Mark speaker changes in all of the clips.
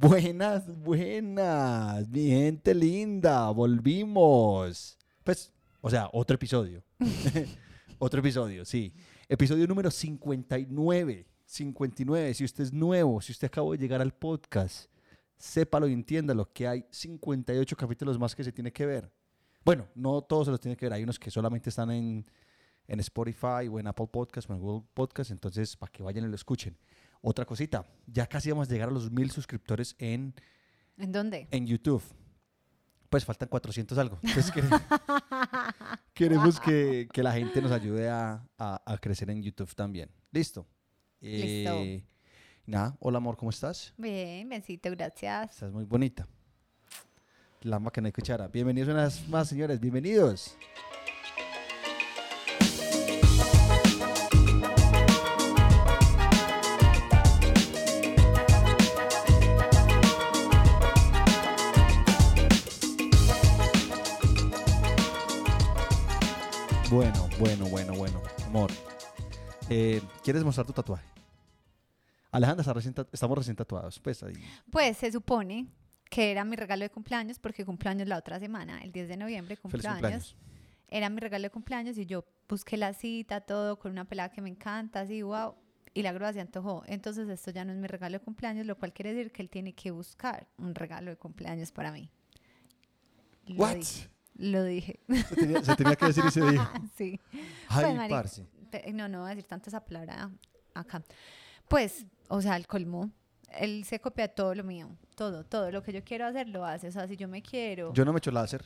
Speaker 1: Buenas, buenas, mi gente linda, volvimos. Pues, o sea, otro episodio. otro episodio, sí. Episodio número 59. 59. Si usted es nuevo, si usted acabó de llegar al podcast, sépalo y entiéndalo que hay 58 capítulos más que se tiene que ver. Bueno, no todos se los tiene que ver. Hay unos que solamente están en, en Spotify o en Apple Podcast o en Google Podcast. Entonces, para que vayan y lo escuchen. Otra cosita, ya casi vamos a llegar a los mil suscriptores en,
Speaker 2: ¿En dónde?
Speaker 1: en YouTube. Pues faltan 400 algo. Entonces queremos, queremos que, que la gente nos ayude a, a- a crecer en YouTube también. Listo.
Speaker 2: Listo.
Speaker 1: Eh, nada, hola amor, ¿cómo estás?
Speaker 2: Bien, besito, gracias.
Speaker 1: Estás muy bonita. Que no hay cuchara. Bienvenidos una vez más, señores. Bienvenidos. ¿Quieres mostrar tu tatuaje? Alejandra, está recién tat- estamos recién tatuados. Pues ahí.
Speaker 2: Pues se supone que era mi regalo de cumpleaños porque cumpleaños la otra semana, el 10 de noviembre, cumpleaños.
Speaker 1: cumpleaños.
Speaker 2: Era mi regalo de cumpleaños y yo busqué la cita, todo con una pelada que me encanta, así, wow. Y la grúa se antojó. Entonces esto ya no es mi regalo de cumpleaños, lo cual quiere decir que él tiene que buscar un regalo de cumpleaños para mí. Lo
Speaker 1: What?
Speaker 2: dije. Lo dije.
Speaker 1: Se tenía, se tenía que decir y se dijo.
Speaker 2: sí.
Speaker 1: Ay,
Speaker 2: Pues,
Speaker 1: parce.
Speaker 2: Te- no, no voy a decir tanto esa palabra acá. Pues, o sea, el colmo. Él se copia todo lo mío. Todo, todo. Lo que yo quiero hacer lo hace. O sea, si yo me quiero,
Speaker 1: Yo no me echo láser.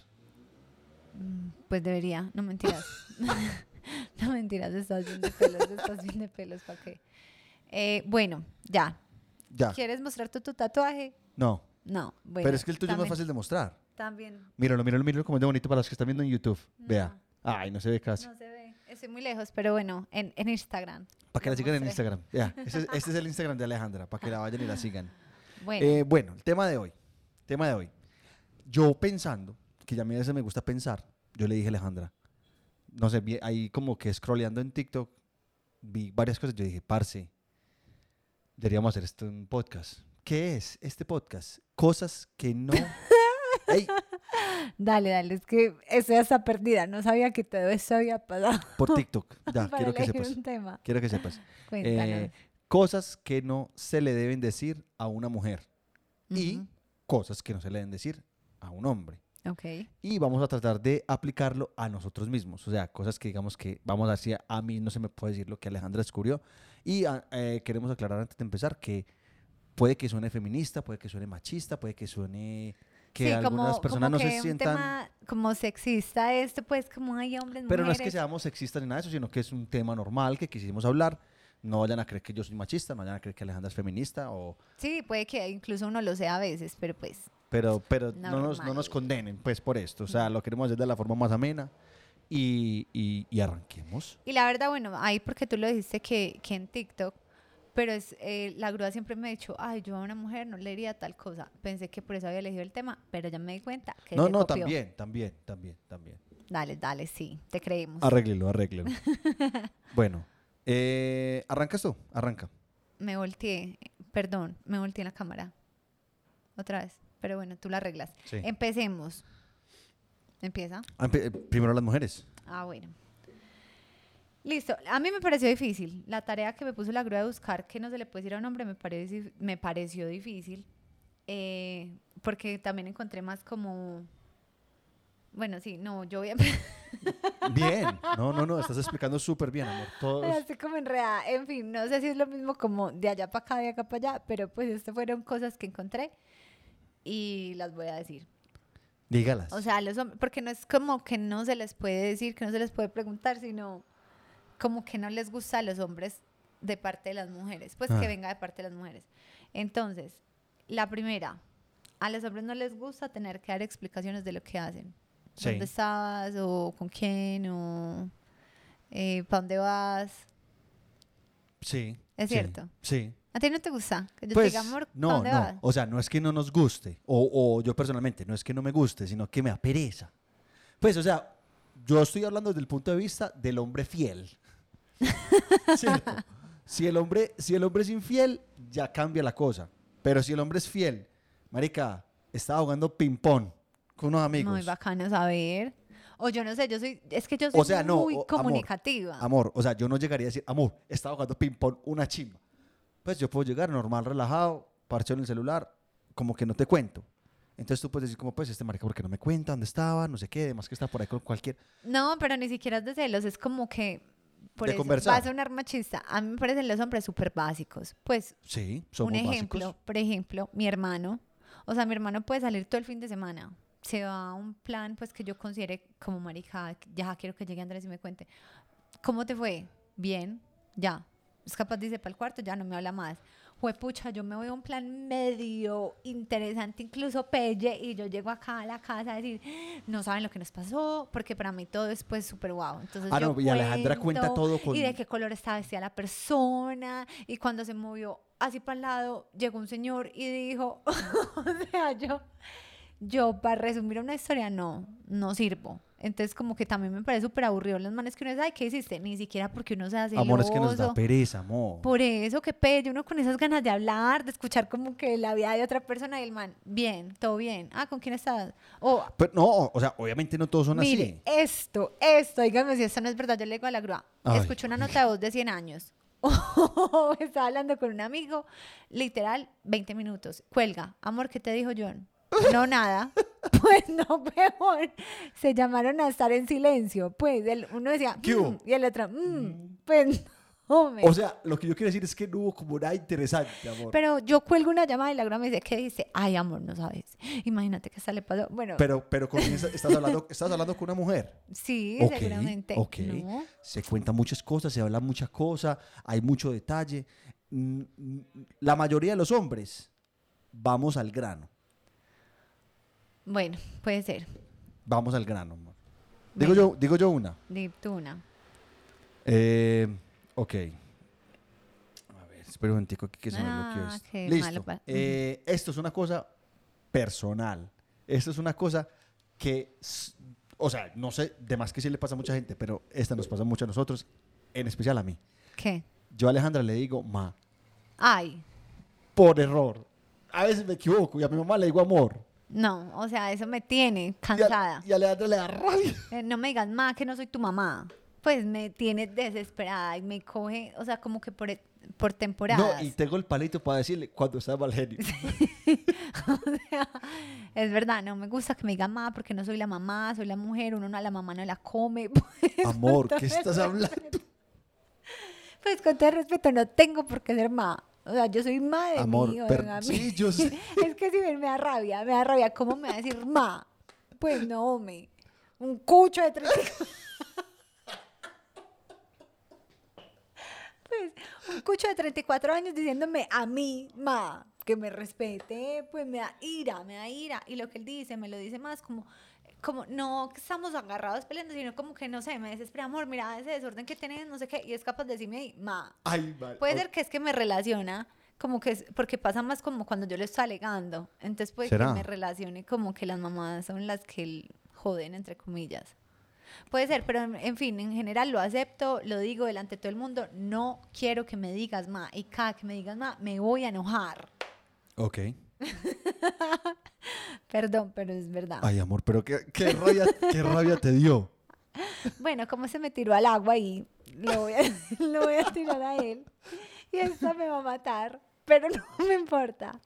Speaker 2: pues debería. No mentiras. no mentiras, estás bien de pelos, estás bien de pelos, ¿para qué? Eh, bueno, ya.
Speaker 1: Ya.
Speaker 2: ¿Quieres mostrar tú tu tatuaje?
Speaker 1: No.
Speaker 2: No. Bueno,
Speaker 1: Pero es que el tuyo es
Speaker 2: también-
Speaker 1: fácil de mostrar.
Speaker 2: También.
Speaker 1: Míralo, míralo, míralo como es de bonito para los que están viendo en YouTube. Vea. Ay, no se ve casi.
Speaker 2: No se ve. Estoy muy lejos, pero bueno, en, en Instagram.
Speaker 1: para que la sigan en. Instagram. Ya. Ese, es- este es el Instagram de Alejandra. Para que la vayan y la sigan.
Speaker 2: Bueno,
Speaker 1: Eh, bueno, el tema de hoy. Tema de hoy. Yo pensando, que ya a mí a veces me gusta pensar, yo le dije a Alejandra, no sé, vi ahí como que scrolleando en TikTok, vi varias cosas. Yo dije, parce, deberíamos hacer esto en un podcast. ¿Qué es este podcast? Cosas que no. Ey,
Speaker 2: Dale, dale, es que estoy hasta perdida, no sabía que todo esto había pasado.
Speaker 1: por TikTok. Ya, quiero que sepas.
Speaker 2: un tema.
Speaker 1: Quiero que sepas. Eh, cosas que no se le deben decir a una mujer y
Speaker 2: Ujú,
Speaker 1: cosas que no se le deben decir a un hombre.
Speaker 2: Ok.
Speaker 1: Y vamos a tratar de aplicarlo a nosotros mismos. O sea, cosas que digamos que vamos a decir, a mí no se me puede decir lo que Alejandra descubrió. Y ah, eh, queremos aclarar antes de empezar que puede que suene feminista, puede que suene machista, puede que suene que
Speaker 2: Sí,
Speaker 1: algunas
Speaker 2: como,
Speaker 1: personas
Speaker 2: como
Speaker 1: no
Speaker 2: que
Speaker 1: se
Speaker 2: un
Speaker 1: sientan...
Speaker 2: tema como sexista esto, pues como hay hombres,
Speaker 1: Pero no es que
Speaker 2: mujeres.
Speaker 1: seamos sexistas ni nada de eso, sino que es un tema normal que quisimos hablar. No vayan a creer que yo soy machista, no vayan a creer que Alejandra es feminista, o,
Speaker 2: Sí, puede que incluso uno lo sea a veces, pero pues
Speaker 1: pero, pero no, nos, no nos condenen pues por esto. O sea, lo queremos hacer de la forma más amena y, y, y arranquemos.
Speaker 2: Y la verdad, bueno, ahí porque tú lo dijiste que, que en TikTok, pero es eh, la grúa siempre me ha dicho, ay, yo a una mujer no le diría tal cosa. Pensé que por eso había elegido el tema, pero ya me di cuenta que
Speaker 1: No, no,
Speaker 2: copió.
Speaker 1: también, también, también, también.
Speaker 2: Dale, dale, sí, te creemos.
Speaker 1: Arréglelo, arréglelo. bueno, eh, arrancas tú, arranca.
Speaker 2: Me volteé, perdón, me volteé en la cámara. Otra vez, pero bueno, tú la arreglas.
Speaker 1: Sí.
Speaker 2: Empecemos. Empieza.
Speaker 1: Ah, Primero las mujeres.
Speaker 2: Ah, bueno. Listo. A mí me pareció difícil. La tarea que me puso la grúa de buscar que no se le puede decir a un hombre me, parece, me pareció difícil. eh, porque también encontré más como... Bueno, sí, no, yo voy a...
Speaker 1: Bien. No, no, no, estás explicando súper bien, amor. Todos,
Speaker 2: Así como enredada. En fin, no sé si es lo mismo como de allá para acá, de acá para allá, pero pues estas fueron cosas que encontré y las voy a decir.
Speaker 1: dígalas.
Speaker 2: O sea, los hombres, porque no es como que no se les puede decir, que no se les puede preguntar, sino como que no les gusta a los hombres de parte de las mujeres, pues
Speaker 1: Ah.
Speaker 2: que venga de parte de las mujeres. Entonces, la primera, a los hombres no les gusta tener que dar explicaciones de lo que hacen.
Speaker 1: Sí.
Speaker 2: ¿Dónde estabas? ¿O con quién? ¿O para dónde vas?
Speaker 1: sí.
Speaker 2: Es
Speaker 1: sí,
Speaker 2: cierto.
Speaker 1: Sí.
Speaker 2: ¿A ti no te gusta? Que yo
Speaker 1: Pues,
Speaker 2: te diga, amor, ¿pa'
Speaker 1: no,
Speaker 2: dónde
Speaker 1: no.
Speaker 2: vas?
Speaker 1: O sea, no es que no nos guste, o, o yo personalmente, no es que no me guste, sino que me apereza. Pues, o sea, yo estoy hablando desde el punto de vista del hombre fiel. ¿Cierto? Si el hombre, si el hombre es infiel, ya cambia la cosa. Pero si el hombre es fiel, marica, estaba jugando ping-pong con unos amigos.
Speaker 2: Muy bacano saber. O yo no sé, yo soy, es que yo soy
Speaker 1: O sea, no,
Speaker 2: muy
Speaker 1: o- amor,
Speaker 2: comunicativa.
Speaker 1: Amor, o sea, yo no llegaría a decir, amor, estaba jugando ping-pong una chimba. Pues yo puedo llegar normal, relajado, parcho en el celular, como que no te cuento. Entonces tú puedes decir, como, pues este marica, ¿por qué no me cuenta dónde estaba? No sé qué, además que está por ahí con cualquier.
Speaker 2: No, pero ni siquiera es de celos, es como que por
Speaker 1: De
Speaker 2: eso
Speaker 1: conversar.
Speaker 2: va a sonar machista. A mí me parecen los hombres súper básicos. Pues
Speaker 1: Sí, somos
Speaker 2: un ejemplo,
Speaker 1: básicos.
Speaker 2: por ejemplo, mi hermano, o sea, mi hermano puede salir todo el fin de semana. Se va a un plan pues que yo considere como marica, ya quiero que llegue Andrés y me cuente. ¿Cómo te fue? Bien, ya. Es capaz dice para el cuarto, ya no me habla más. Fue pucha, yo me voy a un plan medio interesante, incluso pelle, y yo llego acá a la casa a decir, no saben lo que nos pasó, porque para mí todo es pues súper guau. Entonces
Speaker 1: Ah,
Speaker 2: yo
Speaker 1: no, y Alejandra cuenta todo con-
Speaker 2: Y de qué color estaba vestida la persona, y cuando se movió así para el lado, llegó un señor y dijo, o sea, yo, yo para resumir una historia, no, no sirvo. Entonces como que también me parece súper aburrido las manes que uno dice, ay, ¿qué hiciste? Ni siquiera porque uno se hace
Speaker 1: Amor, es que nos da pereza, amor.
Speaker 2: Por eso, que pelle, uno con esas ganas de hablar, de escuchar como que la vida de otra persona y el man, bien, todo bien. Ah, ¿con quién estás? O,
Speaker 1: Pero no, o sea, obviamente no todos son
Speaker 2: mire,
Speaker 1: así.
Speaker 2: esto, esto, dígame si esto no es verdad, yo le digo a la grúa,
Speaker 1: Ay.
Speaker 2: escuché una nota de voz de 100 años. Estaba hablando con un amigo, literal, 20 minutos. Cuelga, amor, ¿qué te dijo John? No, nada. Pues no, peor. Se llamaron a estar en silencio. Pues el, uno decía,
Speaker 1: ¿Qué hubo?
Speaker 2: "Mm", y el otro, "Mm". pues no, me-
Speaker 1: O sea, lo que yo quiero decir es que no hubo como nada interesante, amor.
Speaker 2: Pero yo cuelgo una llamada y la grúa me dice, ¿qué dice? Ay, amor, no sabes. Imagínate que hasta le pasó. Bueno,
Speaker 1: Pero, pero con esa- estás, hablando, estás hablando con una mujer.
Speaker 2: sí,
Speaker 1: Ok,
Speaker 2: seguramente.
Speaker 1: ok.
Speaker 2: No.
Speaker 1: Se cuentan muchas cosas, se hablan muchas cosas, hay mucho detalle. Mm, mm, La mayoría de los hombres vamos al grano.
Speaker 2: Bueno, puede ser.
Speaker 1: Vamos al grano. amor. Digo, yo, digo yo una.
Speaker 2: Di tú una.
Speaker 1: Eh, ok. A ver, espera un momentico aquí que se me
Speaker 2: Ah,
Speaker 1: bloqueó esto.
Speaker 2: qué
Speaker 1: Listo.
Speaker 2: malo pa-
Speaker 1: Eh, esto es una cosa personal. Esto es una cosa que, s- o sea, no sé, de más que sí le pasa a mucha gente, pero esta nos pasa mucho a nosotros, en especial a mí.
Speaker 2: ¿Qué?
Speaker 1: Yo a Alejandra le digo ma,
Speaker 2: Ay,
Speaker 1: por error. A veces me equivoco y a mi mamá le digo amor.
Speaker 2: No, o sea, eso me tiene
Speaker 1: Y a,
Speaker 2: cansada.
Speaker 1: y a le da rabia.
Speaker 2: Eh, no me digas más que no soy tu mamá. Pues me tiene desesperada y me coge, o sea, como que por, e- por temporadas.
Speaker 1: No, y tengo el palito para decirle cuando está mal genio.
Speaker 2: Es verdad, no me gusta que me digan mamá porque no soy la mamá, soy la mujer, uno no a la mamá no la come. Pues,
Speaker 1: Amor, ¿qué estás hablando?
Speaker 2: Pues con todo el respeto, no tengo por qué ser mamá. O sea, yo soy ma de
Speaker 1: Amor,
Speaker 2: mí,
Speaker 1: sí, yo sé.
Speaker 2: Es que si me, me da rabia, me da rabia. ¿Cómo me va a decir ma? Pues no, me. Un cucho de tres. pues, un cucho de 34 años diciéndome a mí, ma, que me respete, pues me da ira, me da ira. Y lo que él dice, me lo dice más como, como no estamos agarrados peleando, sino como que, no sé, me desespera, amor, mira ese desorden que tienes, no sé qué, y es capaz de decirme, ahí, ma.
Speaker 1: Ay.
Speaker 2: Puede ser que es que me relaciona, como que es, porque pasa más como cuando yo le estoy alegando. Entonces puede
Speaker 1: ¿Será?
Speaker 2: que me relacione como que las mamás son las que joden, entre comillas. Puede ser, pero en, en fin, en general lo acepto, lo digo delante de todo el mundo, no quiero que me digas más, y cada que me digas más, me voy a enojar.
Speaker 1: Ok.
Speaker 2: Perdón, pero es verdad.
Speaker 1: Ay, amor, pero qué, qué rabia, qué rabia te dio.
Speaker 2: Bueno, como se me tiró al agua y lo voy a, lo voy a tirar a él. Y esta me va a matar, pero no me importa.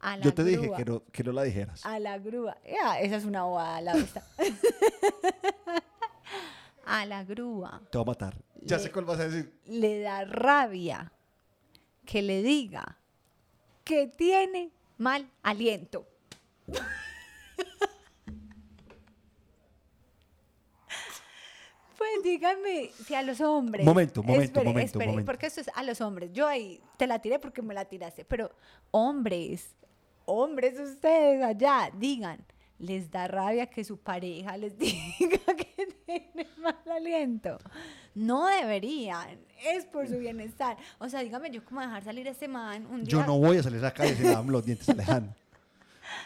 Speaker 2: A la
Speaker 1: Yo te dije que no, que no la dijeras.
Speaker 2: A la grúa. Esa es una bobada, la vista. a la grúa
Speaker 1: Te va a matar. Ya sé cuál vas a decir.
Speaker 2: le da rabia que le diga que tiene mal aliento. Pues díganme si a los hombres.
Speaker 1: Momento, momento,
Speaker 2: Espere,
Speaker 1: momento,
Speaker 2: espere,
Speaker 1: momento.
Speaker 2: Porque esto es a los hombres. Yo ahí te la tiré porque me la tiraste. Pero hombres, hombres ustedes allá, digan, les da rabia que su pareja les diga que tiene mal aliento. No deberían, es por su bienestar. O sea, dígame yo cómo dejar salir a ese man un día.
Speaker 1: Yo no voy a salir a la calle si me los dientes, Alejandro.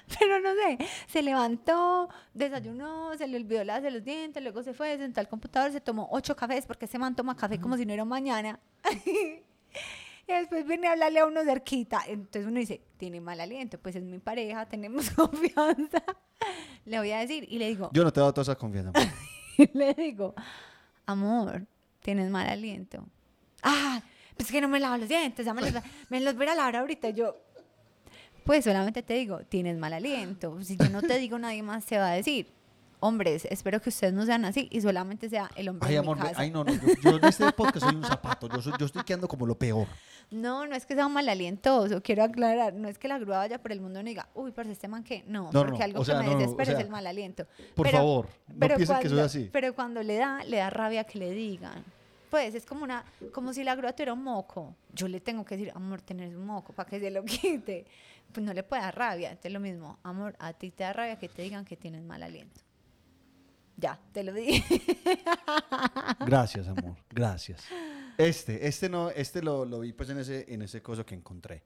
Speaker 2: Pero no sé, se levantó, desayunó, se le olvidó lavarse los dientes, luego se fue, se sentó al computador, se tomó ocho cafés, porque ese man toma café como si no era mañana. y después viene a hablarle a uno cerquita. Entonces uno dice, tiene mal aliento, pues es mi pareja, tenemos confianza. Le voy a decir y le digo,
Speaker 1: Yo no te he dado toda esa confianza.
Speaker 2: le digo, amor, tienes mal aliento. Ah, pues es que no me lavo los dientes, ya me los, me los voy a lavar ahorita. Yo, pues solamente te digo, tienes mal aliento. Si yo no te digo, nadie más te va a decir. Hombres, espero que ustedes no sean así y solamente sea el hombre
Speaker 1: Ay,
Speaker 2: de
Speaker 1: amor,
Speaker 2: mi casa.
Speaker 1: ay, no, no. Yo, yo en este podcast soy un zapato. Yo, soy- yo estoy quedando como lo peor.
Speaker 2: No, no es que sea un mal alientoso, quiero aclarar. No es que la grúa vaya por el mundo y diga, uy, parce, este man que. No,
Speaker 1: No,
Speaker 2: porque
Speaker 1: no,
Speaker 2: algo
Speaker 1: o sea,
Speaker 2: que me
Speaker 1: no, o
Speaker 2: desespera
Speaker 1: sea,
Speaker 2: es el mal aliento.
Speaker 1: Por
Speaker 2: Pero-
Speaker 1: favor, no
Speaker 2: pero
Speaker 1: piensen que soy
Speaker 2: cuando-
Speaker 1: así.
Speaker 2: Pero cuando le da, le da rabia que le digan. Pues es como una, como si la grúa tuviera un moco. Yo le tengo que decir, amor, tenés un moco para que se lo quite. Pues no le puede dar rabia. Entonces lo mismo, amor, a ti te da rabia que te digan que tienes mal aliento. Ya, te lo dije.
Speaker 1: Gracias, amor. Gracias. Este, este no, este lo, lo vi pues en ese, en ese coso que encontré.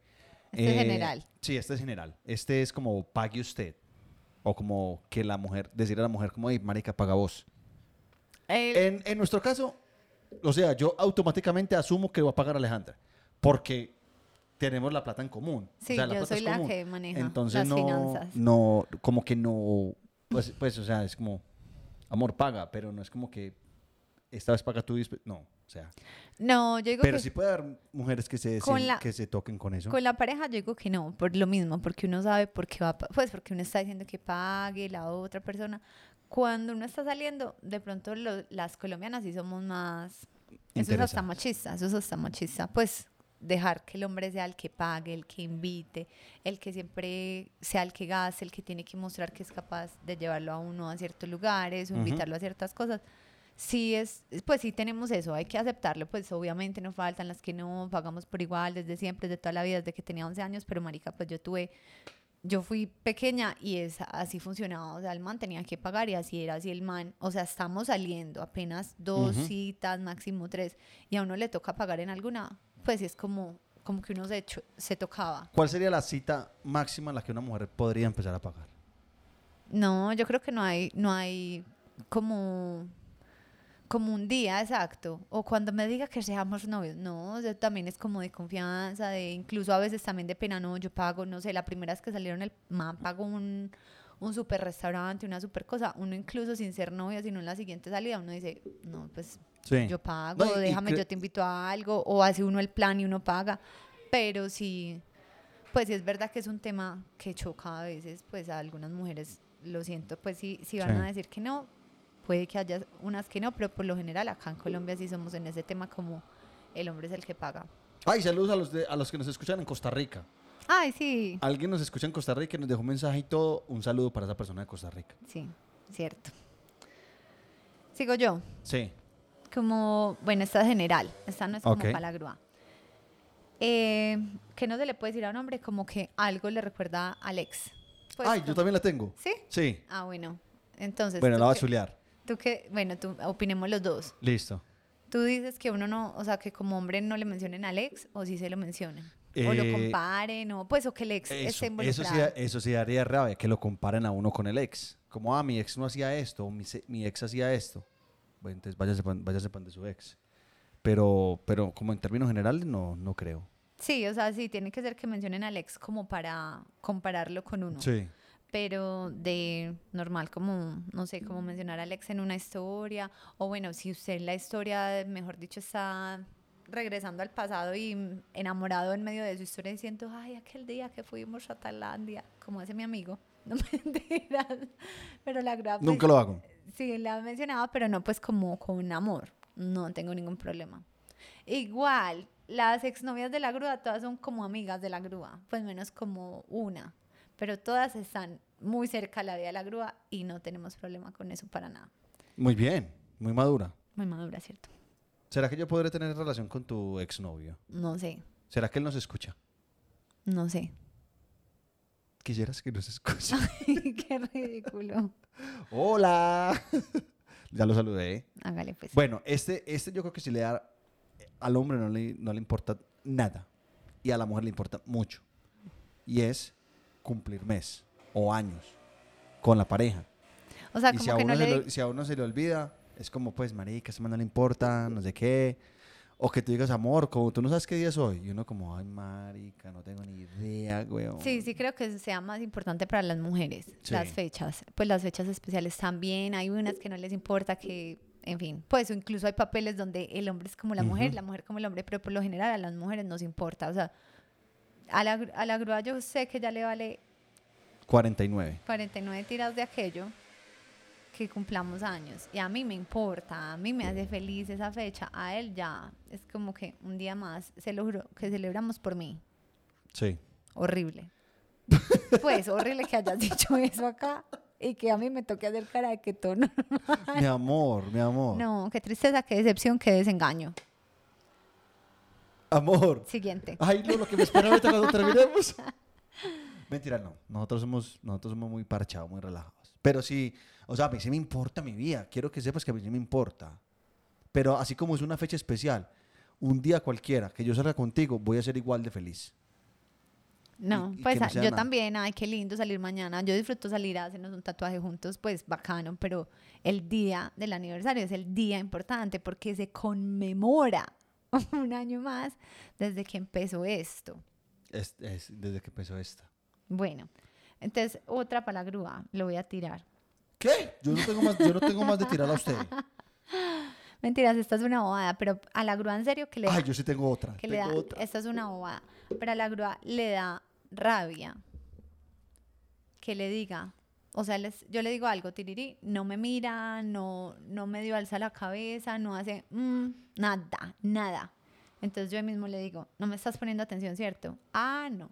Speaker 2: Este es general.
Speaker 1: Sí, este es general. Este es como pague usted. O como que la mujer, decirle a la mujer como, hey, marica, paga vos.
Speaker 2: El-
Speaker 1: En, en nuestro caso, o sea, yo automáticamente asumo que va a pagar Alejandra. Porque tenemos la plata en común. O
Speaker 2: Sí,
Speaker 1: sea,
Speaker 2: yo
Speaker 1: plata
Speaker 2: soy
Speaker 1: es
Speaker 2: la
Speaker 1: común.
Speaker 2: que maneja
Speaker 1: Entonces
Speaker 2: las
Speaker 1: no,
Speaker 2: finanzas.
Speaker 1: no, como que no, pues, pues, o sea, es como, amor, paga, pero no es como que esta vez paga tú no, o sea.
Speaker 2: no, yo digo
Speaker 1: Pero
Speaker 2: que
Speaker 1: sí puede haber mujeres que se,
Speaker 2: Con
Speaker 1: se-
Speaker 2: la-
Speaker 1: que se toquen con eso.
Speaker 2: Con la pareja yo digo que no, por lo mismo, porque uno sabe por qué va, pues porque uno está diciendo que pague la otra persona. Cuando uno está saliendo, de pronto lo- las colombianas sí somos más, eso es hasta machista, eso es hasta machista, pues dejar que el hombre sea el que pague, el que invite, el que siempre sea el que gaste, el que tiene que mostrar que es capaz de llevarlo a uno a ciertos lugares o invitarlo a ciertas cosas. Sí es, pues sí tenemos eso, hay que aceptarlo, pues obviamente no faltan las que no pagamos por igual desde siempre, desde toda la vida, desde que tenía 11 años, pero marica, pues yo tuve, yo fui pequeña y es así funcionaba, o sea, el man tenía que pagar y así era, así el man, o sea, estamos saliendo apenas dos citas, máximo tres, y a uno le toca pagar en alguna, pues sí es como, como que uno se, cho- se tocaba.
Speaker 1: ¿Cuál sería la cita máxima en la que una mujer podría empezar a pagar?
Speaker 2: No, yo creo que no hay, no hay como, como un día exacto. O cuando me diga que seamos novios. No, o sea, también es como de confianza, de incluso a veces también de pena. No, yo pago, no sé, la primera vez que salieron el man pagó un, un super restaurante, una super cosa. Uno incluso sin ser novia, sino en la siguiente salida, uno dice, no, pues
Speaker 1: Sí.
Speaker 2: yo pago,
Speaker 1: No,
Speaker 2: déjame, yo te invito a algo, o hace uno el plan y uno paga. Pero sí, pues sí es verdad que es un tema que choca a veces, pues a algunas mujeres, lo siento, pues sí, si van
Speaker 1: Sí.
Speaker 2: a decir que no, puede que haya unas que no, pero por lo general acá en Colombia sí somos en ese tema como el hombre es el que paga.
Speaker 1: Ay, saludos a los, de- a los que nos escuchan en Costa Rica.
Speaker 2: Ay, sí,
Speaker 1: Alguien nos escucha en Costa Rica y nos dejó un mensaje y todo. Un saludo para esa persona de Costa Rica.
Speaker 2: sí, cierto. Sigo yo.
Speaker 1: Sí.
Speaker 2: como, bueno, esta es general, esta no es como
Speaker 1: Ok.
Speaker 2: para la grúa. Eh, que no se le puede decir a un hombre como que algo le recuerda al ex. Pues,
Speaker 1: Ay, yo también la tengo.
Speaker 2: ¿Sí?
Speaker 1: Sí.
Speaker 2: Ah, bueno. Entonces,
Speaker 1: Bueno,
Speaker 2: ¿tú
Speaker 1: la voy a
Speaker 2: qué-
Speaker 1: chulear.
Speaker 2: tú qué- bueno, tú, opinemos los dos.
Speaker 1: Listo.
Speaker 2: Tú dices que uno no, o sea, que como hombre no le mencionen al ex o si se lo mencionen. O lo
Speaker 1: Eh,
Speaker 2: comparen, o pues, o que el ex
Speaker 1: Eso,
Speaker 2: esté
Speaker 1: eso,
Speaker 2: involucrado.
Speaker 1: sí, eso sí daría rabia, que lo comparen a uno con el ex. Como, ah, mi ex no hacía esto, o mi, mi ex hacía esto. Bueno, entonces váyase pan, váyase pan de su ex. Pero, pero como en términos generales, no, no creo.
Speaker 2: Sí, o sea, sí, tiene que ser que mencionen al ex como para compararlo con uno.
Speaker 1: Sí.
Speaker 2: pero de normal como, no sé, como mencionar a Alex en una historia, o bueno, si usted en la historia, mejor dicho, está regresando al pasado y mm, enamorado en medio de su historia diciendo, ay, aquel día que fuimos a Tailandia, como hace mi amigo, no mentiras, pero la graba
Speaker 1: Nunca lo hago.
Speaker 2: Sí, la ha mencionado, pero no pues como con amor. No tengo ningún problema. Igual, las exnovias de la grúa todas son como amigas de la grúa, pues menos como una, pero todas están muy cerca a la vida de la grúa y no tenemos problema con eso para nada.
Speaker 1: Muy bien, muy madura.
Speaker 2: Muy madura, ¿cierto?
Speaker 1: ¿Será que yo podré tener relación con tu exnovio?
Speaker 2: No sé,
Speaker 1: ¿Será que él nos escucha?
Speaker 2: no sé.
Speaker 1: Quisieras que nos escuche.
Speaker 2: Qué ridículo.
Speaker 1: Hola. ya lo saludé.
Speaker 2: Hágale pues.
Speaker 1: Bueno, este, este yo creo que si le da al hombre no le, no le importa nada y a la mujer le importa mucho. Y es cumplir mes o años con la pareja.
Speaker 2: O sea,
Speaker 1: y
Speaker 2: como
Speaker 1: si a,
Speaker 2: que
Speaker 1: uno
Speaker 2: no le...
Speaker 1: le, si a uno se le olvida, es como pues, marica, ese man no le importa, no sé qué. O que tú digas, amor, como tú no sabes qué día es hoy. Y uno como, ay, marica, no tengo ni idea, weón.
Speaker 2: Sí, sí creo que sea más importante para las mujeres,
Speaker 1: Sí.
Speaker 2: las fechas. Pues las fechas especiales también. Hay unas que no les importa que, en fin, pues incluso hay papeles donde el hombre es como la mujer, la mujer como el hombre, pero por lo general a las mujeres nos importa. O sea, a la, a la grúa yo sé que ya le vale
Speaker 1: 49.
Speaker 2: 49 tiras de aquello que cumplamos años. Y a mí me importa, a mí me hace feliz esa fecha. A él ya es como que un día más se logró que celebramos por mí.
Speaker 1: Sí.
Speaker 2: Horrible. Pues horrible que hayas dicho eso acá y que a mí me toque hacer cara de que todo
Speaker 1: mi amor, mi amor.
Speaker 2: No, qué tristeza, qué decepción, qué desengaño.
Speaker 1: Amor.
Speaker 2: Siguiente.
Speaker 1: Ay, no, lo que me espera ahorita cuando terminemos. Mentira, no. Nosotros somos, nosotros somos muy parchados, muy relajados. Pero sí, o sea, a mí sí me importa mi vida. Quiero que sepas que a mí sí me importa. Pero así como es una fecha especial, un día cualquiera que yo salga contigo, voy a ser igual de feliz.
Speaker 2: No,
Speaker 1: y
Speaker 2: pues
Speaker 1: no
Speaker 2: ah, yo
Speaker 1: nada.
Speaker 2: también, ay, qué lindo salir mañana. Yo disfruto salir a hacernos un tatuaje juntos, pues bacano, pero el día del aniversario es el día importante porque se conmemora un año más desde que empezó esto.
Speaker 1: Es, es desde que empezó esta.
Speaker 2: Bueno, entonces otra para la grúa, lo voy a tirar.
Speaker 1: ¿Qué? Yo no tengo más, yo no tengo más de tirar a usted.
Speaker 2: Mentiras, esta es una bobada, pero a la grúa en serio que le da,
Speaker 1: Ay, yo sí tengo otra.
Speaker 2: que le da
Speaker 1: otra.
Speaker 2: esta es una bobada, pero a la grúa le da rabia que le diga, o sea, les- yo le digo algo, Tiriri, no me mira, no, no me dio alza la cabeza, no hace mm, nada, nada. Entonces yo mismo le digo, no me estás poniendo atención, ¿cierto? Ah, no.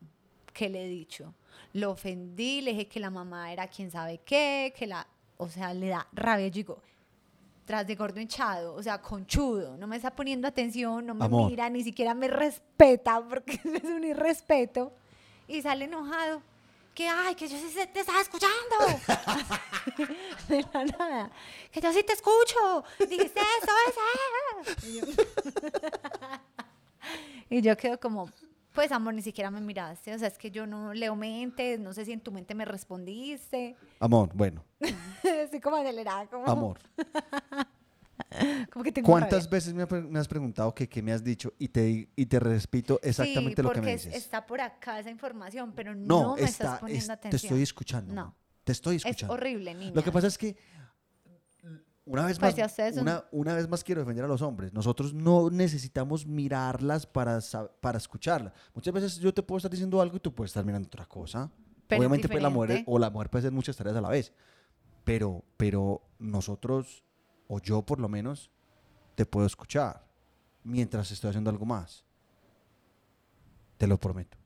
Speaker 2: ¿Qué le he dicho? Lo ofendí, le dije que la mamá era quien sabe qué, que la, o sea, le da rabia. Yo digo, tras de gordo hinchado, o sea, conchudo, no me está poniendo atención, no me
Speaker 1: Amor.
Speaker 2: mira, ni siquiera me respeta, porque es un irrespeto. Y sale enojado, que ay, que yo sí te estaba escuchando. de la nada, que yo sí te escucho, dijiste eso, eso. Y yo, y yo quedo como, pues amor, ni siquiera me miraste, o sea, es que yo no leo mentes, no sé si en tu mente me respondiste.
Speaker 1: Amor, bueno,
Speaker 2: Estoy como acelerada, como,
Speaker 1: amor.
Speaker 2: como que tengo
Speaker 1: ¿Cuántas
Speaker 2: rabia.
Speaker 1: veces me, has preguntado que qué me has dicho y te, y te repito exactamente
Speaker 2: sí,
Speaker 1: lo que me
Speaker 2: es-
Speaker 1: dices?
Speaker 2: está por acá esa información, pero no,
Speaker 1: no,
Speaker 2: me
Speaker 1: está,
Speaker 2: estás poniendo
Speaker 1: es- te
Speaker 2: atención.
Speaker 1: estoy escuchando.
Speaker 2: No.
Speaker 1: Te estoy
Speaker 2: Es
Speaker 1: escuchando.
Speaker 2: horrible, niña.
Speaker 1: Lo que pasa es que una vez
Speaker 2: Pues
Speaker 1: más, una, una vez más quiero defender a los hombres. Nosotros no necesitamos mirarlas para, para escucharlas. Muchas veces yo te puedo estar diciendo algo y tú puedes estar mirando otra cosa.
Speaker 2: Pero
Speaker 1: Obviamente pues, la mujer o la mujer puede hacer muchas tareas a la vez. Pero, pero nosotros, o yo por lo menos, te puedo escuchar mientras estoy haciendo algo más. Te lo prometo.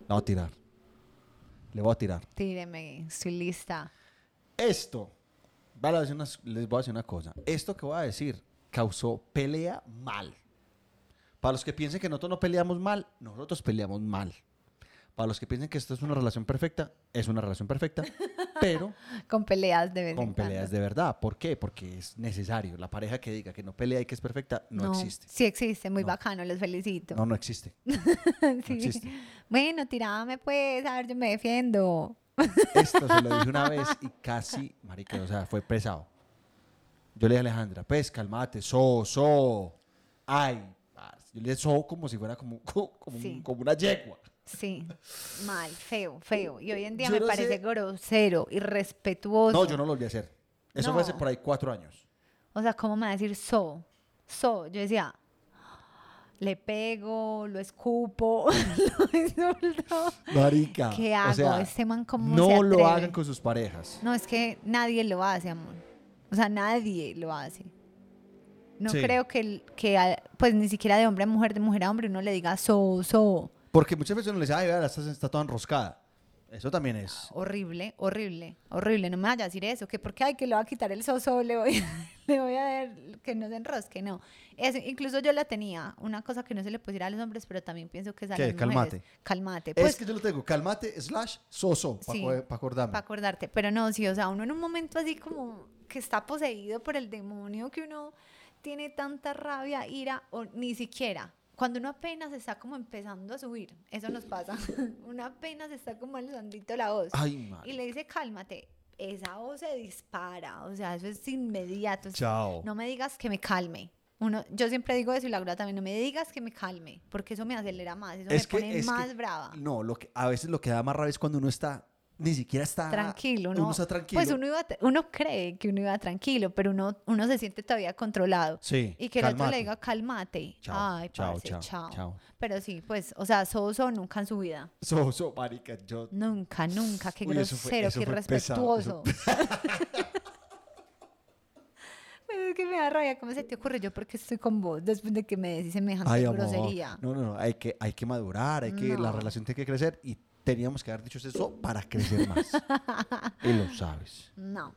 Speaker 1: Le voy a tirar. Le voy a tirar.
Speaker 2: Tíreme, estoy lista.
Speaker 1: Esto, voy a decir unas- les voy a decir una cosa. Esto que voy a decir causó pelea mal. Para los que piensen que nosotros no peleamos mal, nosotros peleamos mal. Para los que piensen que esto es una relación perfecta, es una relación perfecta, pero
Speaker 2: Con peleas de en
Speaker 1: con peleas de verdad. ¿Por qué? Porque es necesario. La pareja que diga que no pelea y que es perfecta, no, existe.
Speaker 2: Sí existe, muy
Speaker 1: No.
Speaker 2: bacano, les felicito.
Speaker 1: No, no existe.
Speaker 2: Sí.
Speaker 1: existe.
Speaker 2: Bueno, tirame pues, a ver, yo me defiendo.
Speaker 1: Esto se lo dije una vez y casi, marica, o sea, fue pesado. Yo le dije a Alejandra, pues, calmate, so, so. Ay, yo le dije so como si fuera como, como,
Speaker 2: Sí.
Speaker 1: como una yegua.
Speaker 2: Sí, mal, feo, feo. Y hoy en día
Speaker 1: Yo
Speaker 2: me
Speaker 1: no
Speaker 2: parece
Speaker 1: sé-
Speaker 2: grosero, irrespetuoso.
Speaker 1: No, yo no lo volví a hacer. Eso fue hace
Speaker 2: No.
Speaker 1: por ahí cuatro años.
Speaker 2: O sea, ¿cómo me va a decir so? So, yo decía, le pego, lo escupo, lo insulto.
Speaker 1: Marica.
Speaker 2: ¿Qué
Speaker 1: o
Speaker 2: hago?
Speaker 1: sea,
Speaker 2: este man, ¿cómo
Speaker 1: no
Speaker 2: se
Speaker 1: lo hagan con sus parejas.
Speaker 2: No, es que nadie lo hace, amor. O sea, nadie lo hace. No
Speaker 1: Sí.
Speaker 2: creo que, que pues ni siquiera de hombre a mujer, de mujer a hombre, uno le diga so, so.
Speaker 1: Porque muchas veces uno le dice, ay, vea, está, está toda enroscada. Eso también es.
Speaker 2: Horrible, horrible, horrible. No me vaya a decir eso, que porque, ay, que le va a quitar el soso, le voy, le voy a dar que no se enrosque, no. Eso, incluso yo la tenía, una cosa que no se le puede decir a los hombres, pero también pienso que es a
Speaker 1: ¿Qué?
Speaker 2: las mujeres.
Speaker 1: Calmate.
Speaker 2: Calmate.
Speaker 1: es
Speaker 2: Pues,
Speaker 1: que yo lo tengo, calmate, slash, soso, para
Speaker 2: Sí.
Speaker 1: acordarme.
Speaker 2: para acordarte. Pero no, sí, o sea, uno en un momento así como que está poseído por el demonio, que uno tiene tanta rabia, ira, o ni siquiera. Cuando uno apenas está como empezando a subir, eso nos pasa. uno apenas está como alzandito la voz.
Speaker 1: Ay,
Speaker 2: y le dice, cálmate. Esa voz se dispara, o sea, eso es inmediato.
Speaker 1: Chao.
Speaker 2: No me digas que me calme. Uno, yo siempre digo eso y la verdad también no me digas que me calme, porque eso me acelera más, eso
Speaker 1: Es
Speaker 2: me
Speaker 1: que-
Speaker 2: pone
Speaker 1: es que-
Speaker 2: más brava.
Speaker 1: No, lo que, a veces lo que da más rabia es cuando uno está, ni siquiera está...
Speaker 2: Tranquilo, ¿no?
Speaker 1: Uno está tranquilo.
Speaker 2: Pues uno, iba, uno cree que uno iba tranquilo, pero uno, uno se siente todavía controlado.
Speaker 1: Sí,
Speaker 2: Y que el otro le diga, cálmate.
Speaker 1: Chao,
Speaker 2: Ay,
Speaker 1: chao,
Speaker 2: parce,
Speaker 1: chao,
Speaker 2: chao,
Speaker 1: chao.
Speaker 2: Pero sí, pues, o sea, soso nunca en su vida.
Speaker 1: So, so, marica, yo...
Speaker 2: Nunca, nunca. Qué
Speaker 1: Uy, eso fue-
Speaker 2: grosero,
Speaker 1: eso
Speaker 2: qué irrespetuoso. Pues es que me da rabia, ¿cómo se te ocurre? Yo porque estoy con vos después de que me decís semejante
Speaker 1: Ay,
Speaker 2: grosería.
Speaker 1: No, no, no, hay que, hay que madurar, hay que, la relación tiene que crecer y teníamos que haber dicho eso para crecer más. y lo sabes.
Speaker 2: No.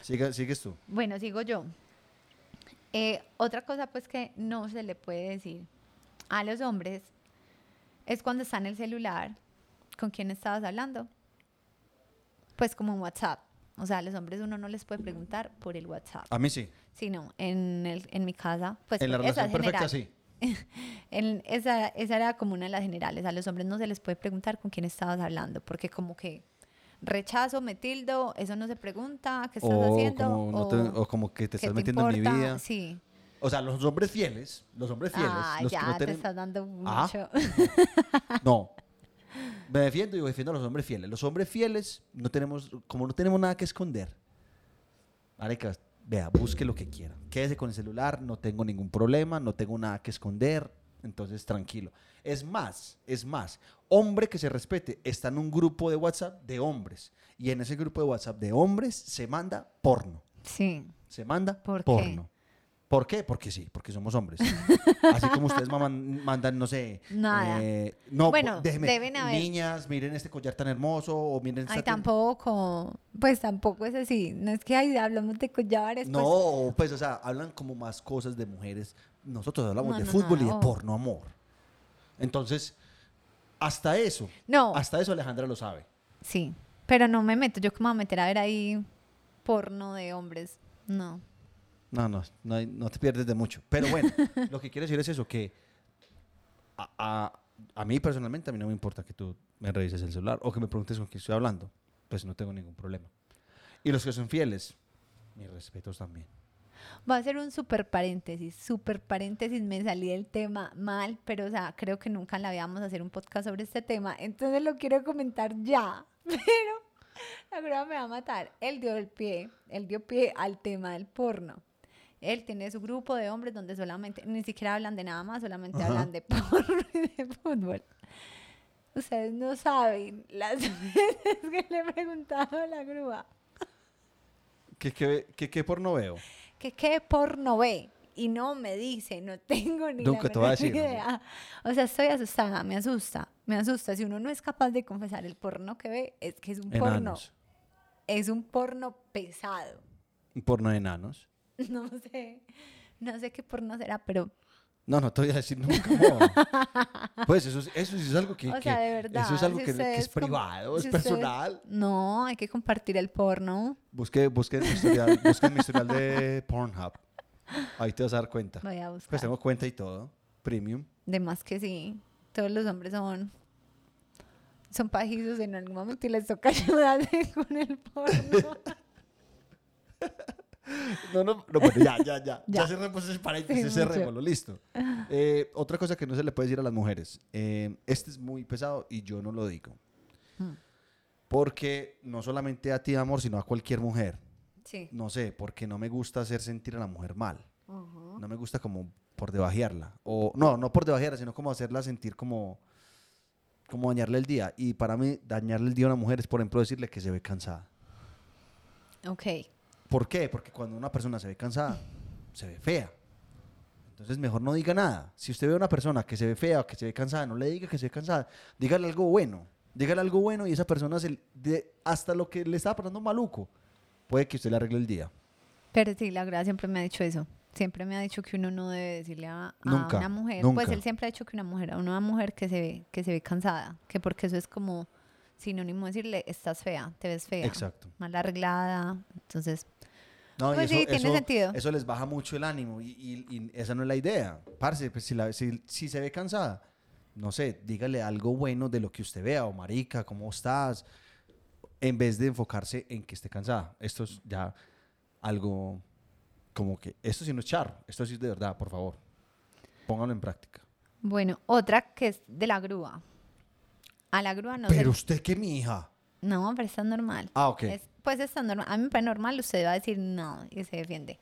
Speaker 1: Sigue, sigues tú.
Speaker 2: Bueno, sigo yo. Eh, otra cosa pues que no se le puede decir a los hombres es cuando está en el celular, ¿con quién estabas hablando? Pues como en WhatsApp. O sea, a los hombres uno no les puede preguntar por el WhatsApp.
Speaker 1: A mí sí.
Speaker 2: Sí, no, en, el, en mi casa, pues
Speaker 1: en la
Speaker 2: esa
Speaker 1: relación
Speaker 2: es
Speaker 1: perfecta
Speaker 2: general.
Speaker 1: sí.
Speaker 2: En esa, esa era como una de las generales. A los hombres no se les puede preguntar con quién estabas hablando, porque como que rechazo, me tildo, eso no se pregunta, ¿qué estás
Speaker 1: O
Speaker 2: haciendo?
Speaker 1: como, no te- o como que te
Speaker 2: ¿qué
Speaker 1: estás metiendo en mi vida.
Speaker 2: Sí.
Speaker 1: O sea, los hombres fieles, los hombres fieles,
Speaker 2: Ah,
Speaker 1: los
Speaker 2: ya
Speaker 1: que no
Speaker 2: te
Speaker 1: tienen...
Speaker 2: estás dando
Speaker 1: Ah.
Speaker 2: mucho.
Speaker 1: No. Me defiendo y defiendo a los hombres fieles. Los hombres fieles no tenemos, como no tenemos nada que esconder. Marica, vea, busque lo que quiera. Quédese con el celular, no tengo ningún problema, no tengo nada que esconder. Entonces, tranquilo. Es más, es más, hombre que se respete está en un grupo de WhatsApp de hombres. Y en ese grupo de WhatsApp de hombres se manda porno.
Speaker 2: Sí.
Speaker 1: Se manda
Speaker 2: ¿Por
Speaker 1: porno. ¿Por qué? Porque sí, porque somos hombres. Así como ustedes maman- mandan, no sé.
Speaker 2: Nada.
Speaker 1: eh, no,
Speaker 2: Bueno,
Speaker 1: déjeme,
Speaker 2: deben haber-
Speaker 1: Niñas, miren este collar tan hermoso. O miren
Speaker 2: Ay, tampoco, pues tampoco es así. No es que ay, hablamos de collares. pues,
Speaker 1: No, pues, o sea, hablan como más cosas de mujeres. Nosotros hablamos
Speaker 2: No,
Speaker 1: de
Speaker 2: no,
Speaker 1: fútbol y de porno, amor. Entonces, hasta eso,
Speaker 2: no,
Speaker 1: hasta eso Alejandra lo sabe.
Speaker 2: sí. Pero no me meto, yo como a meter a ver ahí porno de hombres. No.
Speaker 1: No, no, no, hay- no te pierdes de mucho. Pero bueno, lo que quiero decir es eso, que a, a- a mí personalmente, a mí no me importa que tú me revises el celular o que me preguntes con quién estoy hablando. Pues no tengo ningún problema. Y los que son fieles, mis respetos también.
Speaker 2: Voy a hacer un super paréntesis, super paréntesis, me salí del tema mal, pero o sea, creo que nunca la a hacer un podcast sobre este tema, entonces lo quiero comentar ya, pero la verdad me va a matar. Él dio el pie, él dio pie al tema del porno. Él tiene su grupo de hombres donde solamente, ni siquiera hablan de nada más, solamente
Speaker 1: Ajá.
Speaker 2: hablan de porno y de fútbol. Ustedes no saben las veces que le he preguntado a la grúa.
Speaker 1: ¿Qué, qué, qué, qué porno veo?
Speaker 2: que qué porno ve y no me dice, no tengo ni
Speaker 1: Nunca
Speaker 2: la
Speaker 1: te voy a decir,
Speaker 2: idea. O sea, estoy asustada, me asusta, me asusta. Si uno no es capaz de confesar el porno que ve, es que es un porno,
Speaker 1: Enanos.
Speaker 2: es un porno pesado.
Speaker 1: Un porno de enanos.
Speaker 2: No sé, no sé qué porno será, pero,
Speaker 1: No, no te voy a decir nunca. pues eso, es- eso sí es algo que,
Speaker 2: o
Speaker 1: que-
Speaker 2: sea, de verdad.
Speaker 1: eso es algo
Speaker 2: si
Speaker 1: que, es privado, es
Speaker 2: ustedes-
Speaker 1: personal.
Speaker 2: No, hay que compartir el porno.
Speaker 1: Busque, busque mi historial, busque mi historial de Pornhub. Ahí te vas a dar cuenta.
Speaker 2: Voy a buscar.
Speaker 1: Pues tengo cuenta y todo. Premium.
Speaker 2: De más que sí, todos los hombres son son pajizos en algún momento y les toca ayudarse con el porno.
Speaker 1: No, no, no, bueno, ya, ya, ya. ya
Speaker 2: Ya.
Speaker 1: cerremos ese paréntesis,
Speaker 2: Sí,
Speaker 1: cerrémoslo, listo. Eh, otra cosa que no se le puede decir a las mujeres. eh, este es muy pesado y yo no lo digo.
Speaker 2: Hmm.
Speaker 1: Porque no solamente a ti, amor, sino a cualquier mujer.
Speaker 2: Sí.
Speaker 1: No sé, porque no me gusta hacer sentir a la mujer mal.
Speaker 2: Ujú.
Speaker 1: No me gusta como por debajearla. O, no, no por debajearla, sino como hacerla sentir como, como dañarle el día. Y para mí, dañarle el día a una mujer es, por ejemplo, decirle que se ve cansada.
Speaker 2: Ok.
Speaker 1: ¿Por qué? Porque cuando una persona se ve cansada, se ve fea. Entonces mejor no diga nada. Si usted ve a una persona que se ve fea o que se ve cansada, no le diga que se ve cansada. Dígale algo bueno. Dígale algo bueno y esa persona se, de, hasta lo que le estaba pasando maluco, puede que usted le arregle el día.
Speaker 2: Pero sí, la verdad siempre me ha dicho eso. Siempre me ha dicho que uno no debe decirle a, a
Speaker 1: Nunca,
Speaker 2: una mujer.
Speaker 1: nunca.
Speaker 2: Pues él siempre ha dicho que una mujer, a una mujer que se ve, que se ve cansada, que porque eso es como sinónimo de decirle estás fea, te ves fea,
Speaker 1: Exacto.
Speaker 2: mal arreglada. Entonces,
Speaker 1: No, y
Speaker 2: Pues sí, tiene sentido.
Speaker 1: Eso les baja mucho el ánimo y, y- y esa no es la idea. Parce, pues si, la- si- si se ve cansada, no sé, dígale algo bueno de lo que usted vea, o marica, ¿cómo estás? En vez de enfocarse en que esté cansada. Esto es ya algo como que esto sí no es charro, esto sí es de verdad, por favor. Póngalo en práctica.
Speaker 2: Bueno, otra que es de la grúa. A la grúa no se
Speaker 1: Pero usted qué, mi hija.
Speaker 2: No, pero está normal.
Speaker 1: Ah, ok.
Speaker 2: Es- pues está normal. A mí me parece normal, usted va a decir no y se defiende.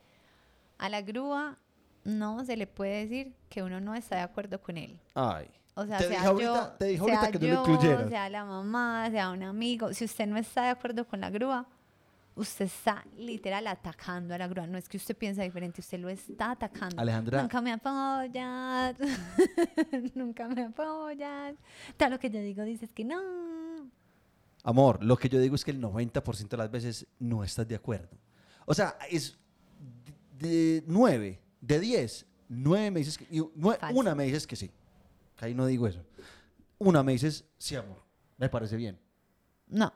Speaker 2: A la grúa no se le puede decir que uno no está de acuerdo con él.
Speaker 1: Ay.
Speaker 2: O sea,
Speaker 1: te
Speaker 2: sea
Speaker 1: dije ahorita,
Speaker 2: yo,
Speaker 1: te dije
Speaker 2: sea
Speaker 1: ahorita que no
Speaker 2: yo,
Speaker 1: lo incluyeras.
Speaker 2: sea la mamá, sea un amigo. Si usted no está de acuerdo con la grúa, usted está literal atacando a la grúa. No es que usted piense diferente, usted lo está atacando.
Speaker 1: Alejandra.
Speaker 2: Nunca me apoyas. Nunca me apoyas. Tal lo que yo digo dices que no.
Speaker 1: Amor, lo que yo digo es que el 90% de las veces no estás de acuerdo. O sea, es de 9, de 10, 9 me dices que... y nue-
Speaker 2: Falso.
Speaker 1: una me dices que sí. Que ahí no digo eso. Una me dices, sí, amor, me parece bien.
Speaker 2: No.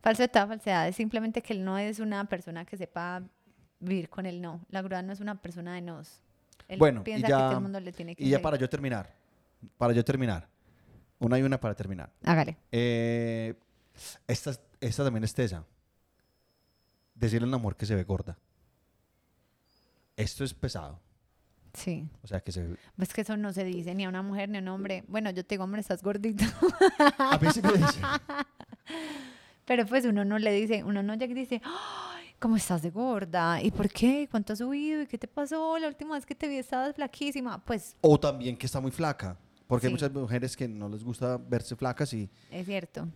Speaker 2: Falso de toda falsedad. Es simplemente que él no es una persona que sepa vivir con el no. La grúa no es una persona de nos. Él
Speaker 1: bueno, y
Speaker 2: piensa que
Speaker 1: ya,
Speaker 2: todo el mundo le tiene que
Speaker 1: y ya para yo terminar, para yo terminar, una y una para terminar.
Speaker 2: Hágale.
Speaker 1: Eh, esta, esta también es tesa. Decirle a una mujer que se ve gorda. Esto es pesado.
Speaker 2: Sí.
Speaker 1: O sea, que se ve...
Speaker 2: Pues que eso no se dice ni a una mujer ni a un hombre. Bueno, yo te digo, hombre, estás gordito.
Speaker 1: A mí sí me dice.
Speaker 2: Pero pues uno no le dice, uno no llega y dice, ay, ¿cómo estás de gorda? ¿Y por qué? ¿Cuánto has subido? ¿Y qué te pasó? La última vez que te vi estabas flaquísima. Pues
Speaker 1: O también que está muy flaca. Porque hay muchas mujeres que no les gusta verse flacas y
Speaker 2: es cierto.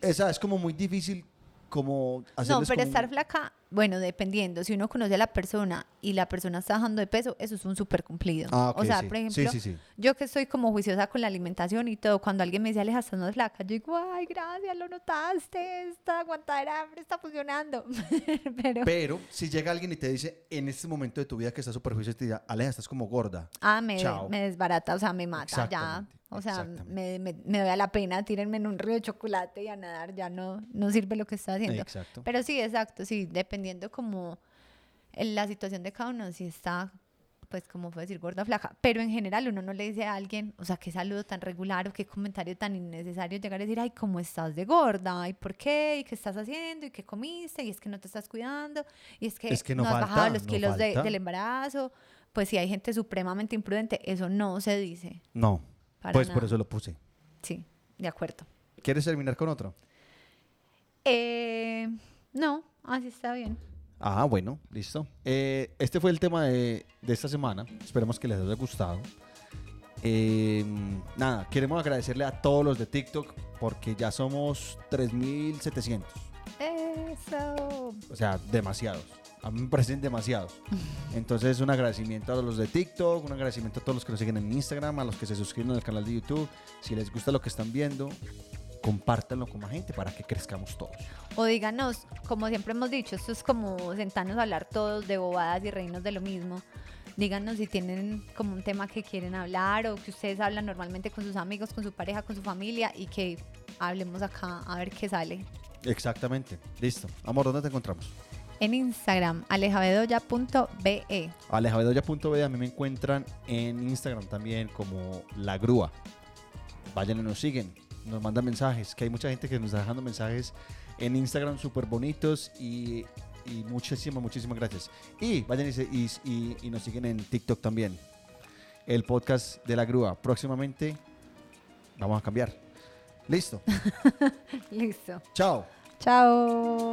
Speaker 1: Esa es como muy difícil como
Speaker 2: No, pero
Speaker 1: como
Speaker 2: estar flaca, bueno, dependiendo. Si uno conoce a la persona y la persona está bajando de peso, eso es un súper cumplido.
Speaker 1: Ah,
Speaker 2: o sea,
Speaker 1: sí.
Speaker 2: por ejemplo,
Speaker 1: sí, sí.
Speaker 2: yo que estoy como juiciosa con la alimentación y todo, cuando alguien me dice, Aleja, estás más flaca, yo digo, ay, gracias, lo notaste, esta aguantadera hambre está funcionando. pero,
Speaker 1: Pero si llega alguien y te dice en este momento de tu vida que estás súper juiciosa te dice, Aleja, estás como gorda.
Speaker 2: ah, me,
Speaker 1: Chao.
Speaker 2: me desbarata, o sea, me mata ya. O sea, me, me, me doy a la pena, tírenme en un río de chocolate y a nadar, ya no, no sirve lo que está haciendo.
Speaker 1: Exacto.
Speaker 2: Pero sí, exacto, sí, dependiendo como la situación de cada uno, si está, pues como puedo decir, gorda o flaca. Pero en general uno no le dice a alguien, o sea, qué saludo tan regular o qué comentario tan innecesario llegar a decir, ay, ¿cómo estás de gorda? ¿Y por qué? ¿Y qué estás haciendo? ¿Y qué comiste? ¿Y es que no te estás cuidando? ¿Y es que,
Speaker 1: Es que no
Speaker 2: has
Speaker 1: falta,
Speaker 2: bajado los
Speaker 1: no
Speaker 2: kilos de- del embarazo? Pues si hay gente supremamente imprudente, eso no se dice.
Speaker 1: No.
Speaker 2: Para
Speaker 1: pues por eso lo puse.
Speaker 2: Sí, de acuerdo.
Speaker 1: ¿Quieres terminar con otro?
Speaker 2: Eh, no, así está bien.
Speaker 1: Ah, bueno, listo. Eh, este fue el tema de, de esta semana. Esperemos que les haya gustado. Eh, nada, queremos agradecerle a todos los de TikTok porque ya somos 3.700.
Speaker 2: Eso.
Speaker 1: O sea, demasiados. A mí me parecen demasiados. Entonces, un agradecimiento a los de TikTok, un agradecimiento a todos los que nos siguen en Instagram, a los que se suscriben al canal de YouTube. Si les gusta lo que están viendo, compártanlo con más gente para que crezcamos todos.
Speaker 2: O díganos, como siempre hemos dicho, esto es como sentarnos a hablar todos de bobadas y reírnos de lo mismo. Díganos si tienen como un tema que quieren hablar o que ustedes hablan normalmente con sus amigos, con su pareja, con su familia y que hablemos acá a ver qué sale.
Speaker 1: Exactamente. Listo. Amor, ¿dónde te encontramos?
Speaker 2: En Instagram, alejabedoya.be.
Speaker 1: alejabedoya.be a mí me encuentran en Instagram también como La Grúa. Vayan y nos siguen, nos mandan mensajes, que hay mucha gente que nos está dejando mensajes en Instagram súper bonitos y, y muchísimas, muchísimas gracias. Y vayan y- y nos siguen en TikTok también. El podcast de La Grúa. Próximamente vamos a cambiar. Listo.
Speaker 2: Listo.
Speaker 1: Chao.
Speaker 2: Chao.